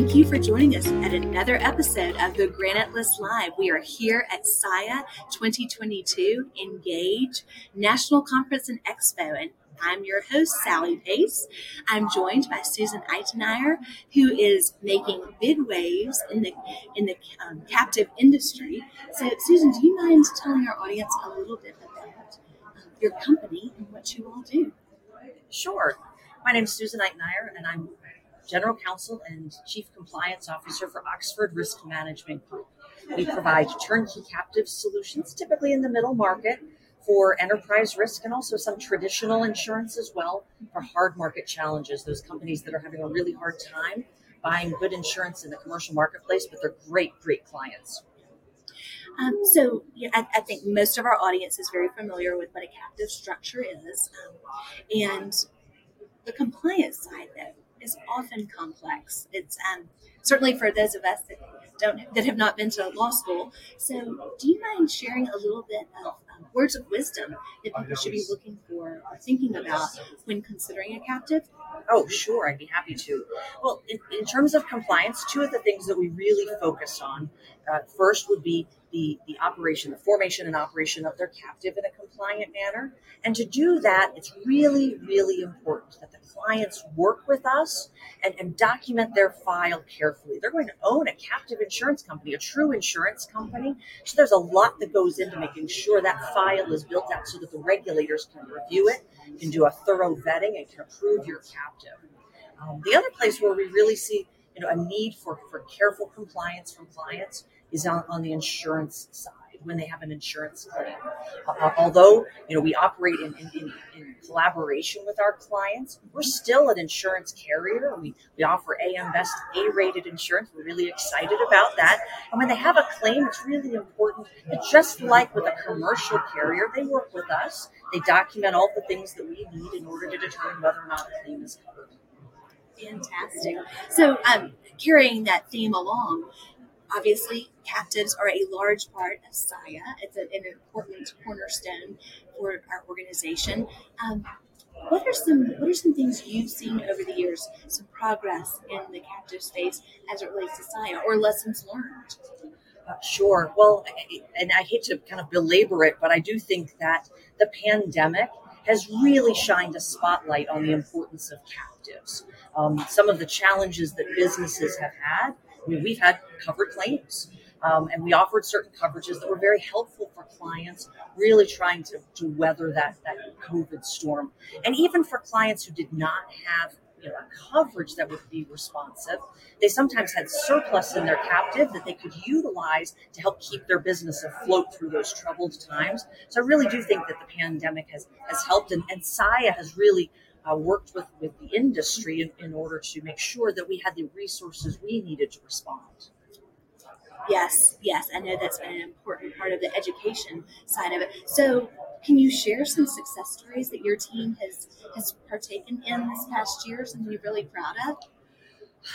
Thank you for joining us at another episode of the Granite List Live. We are here at SIIA 2022 Engage National Conference and Expo, and I'm your host, Sally Pace. I'm joined by Susan Euteneuer, who is making big waves in the in the um, captive industry. So, Susan, do you mind telling our audience a little bit about um, your company and what you all do? Sure. My name is Susan Euteneuer, and I'm General Counsel and Chief Compliance Officer for Oxford Risk Management Group. We provide turnkey captive solutions, typically in the middle market, for enterprise risk and also some traditional insurance as well for hard market challenges, those companies that are having a really hard time buying good insurance in the commercial marketplace, but they're great, great clients. Um, so yeah, I, I, think most of our audience is very familiar with what a captive structure is, um, and the compliance side though is often complex. It's um, certainly for those of us that don't that have not been to law school. So, do you mind sharing a little bit of um, words of wisdom that people should be looking for or thinking about when considering a captive? Oh, sure, I'd be happy to. Well, in, in terms of compliance, two of the things that we really focus on uh, first would be the, the operation, the formation and operation of their captive in a compliant manner. And to do that, it's really, really important that the clients work with us and, and document their file carefully. They're going to own a captive insurance company, a true insurance company. So there's a lot that goes into making sure that file is built out so that the regulators can review it, can do a thorough vetting, and can approve your captive. Um, the other place where we really see you know, a need for, for careful compliance from clients is on, on the insurance side when they have an insurance claim. Uh, although you know we operate in, in, in, in, collaboration with our clients, we're still an insurance carrier. We, we offer AM Best A-rated insurance. We're really excited about that. And when they have a claim, it's really important that just like with a commercial carrier, they work with us. They document all the things that we need in order to determine whether or not a claim is covered. Fantastic. So, um, carrying that theme along, Obviously, captives are a large part of SIIA. It's a, an important cornerstone for our organization. Um, what are some What are some things you've seen over the years? Some progress in the captive space as it relates to SIIA, or lessons learned? Uh, sure. Well, and I hate to kind of belabor it, but I do think that the pandemic has really shined a spotlight on the importance of captives. Um, some of the challenges that businesses have had I mean, we've had covered claims. Um, and we offered certain coverages that were very helpful for clients really trying to, to weather that, that COVID storm. And even for clients who did not have you know, a coverage that would be responsive, they sometimes had surplus in their captive that they could utilize to help keep their business afloat through those troubled times. So I really do think that the pandemic has, has helped, and, and SIIA has really uh, worked with, with the industry in, in order to make sure that we had the resources we needed to respond. Yes, yes, I know that's been an important part of the education side of it. So, can you share some success stories that your team has has partaken in this past year? Something you're really proud of?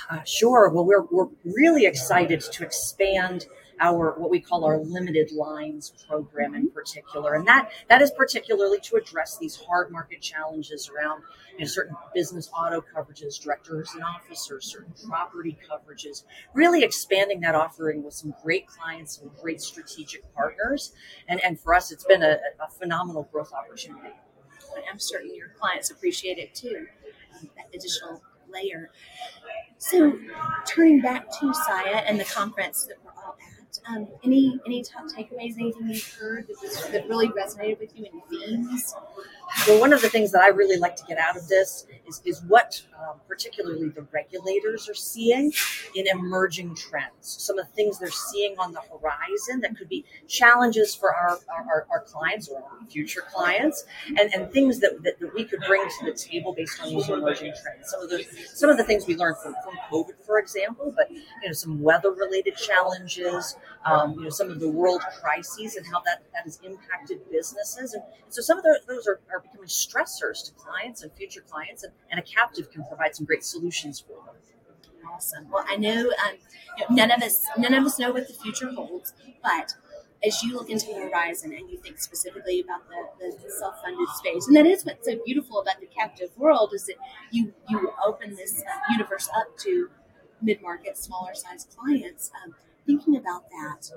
Uh, sure. Well, we're we're really excited to expand our what we call our limited lines program in particular, and that that is particularly to address these hard market challenges around you know, certain business auto coverages, directors and officers, certain property coverages. Really expanding that offering with some great clients and great strategic partners, and and for us, it's been a, a phenomenal growth opportunity. I'm certain your clients appreciate it too. Um, that additional layer. So, turning back to SIIA and the conference that we're all at um, any any top takeaways? Anything you've heard that, was, that really resonated with you? Any themes? Well, one of the things that I really like to get out of this is, is what um, particularly the regulators are seeing in emerging trends. Some of the things they're seeing on the horizon that could be challenges for our, our, our clients or future clients, and, and things that, that, that, we could bring to the table based on these emerging trends. Some of the some of the things we learned from, from COVID, for example, but you know some weather related challenges, um, you know some of the world crises and how that, that has impacted businesses, and, so some of the, those are, are becoming stressors to clients and future clients, and, and a captive can provide some great solutions for them. Awesome. Well, I know, um, you know, none of us none of us know what the future holds, but as you look into the horizon and you think specifically about the, the self-funded space, and that is what's so beautiful about the captive world is that you you open this uh, universe up to mid market, smaller size clients. Um, about that,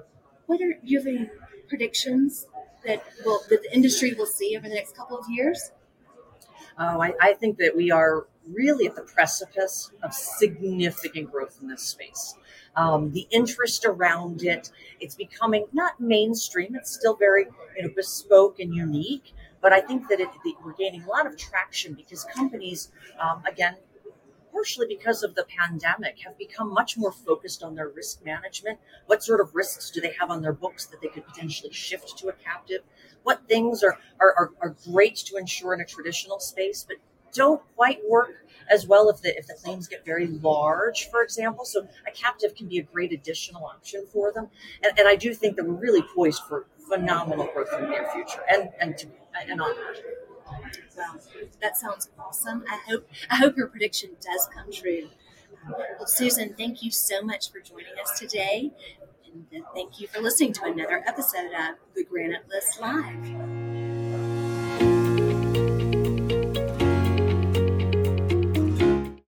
what are you have any predictions that will that the industry will see over the next couple of years? Oh, I, I think that we are really at the precipice of significant growth in this space. Um, the interest around it, it's becoming not mainstream. It's still very you know bespoke and unique, but I think that it, we're gaining a lot of traction because companies, um, again, partially because of the pandemic, have become much more focused on their risk management. What sort of risks do they have on their books that they could potentially shift to a captive? What things are, are, are, great to insure in a traditional space, but don't quite work as well if the if the claims get very large, for example. So a captive can be a great additional option for them. And, and I do think that we're really poised for phenomenal growth in the near future and and to, and onward. Well, that sounds awesome. I hope I hope your prediction does come true. Um, well, Susan, thank you so much for joining us today. And uh, thank you for listening to another episode of The Granite List Live.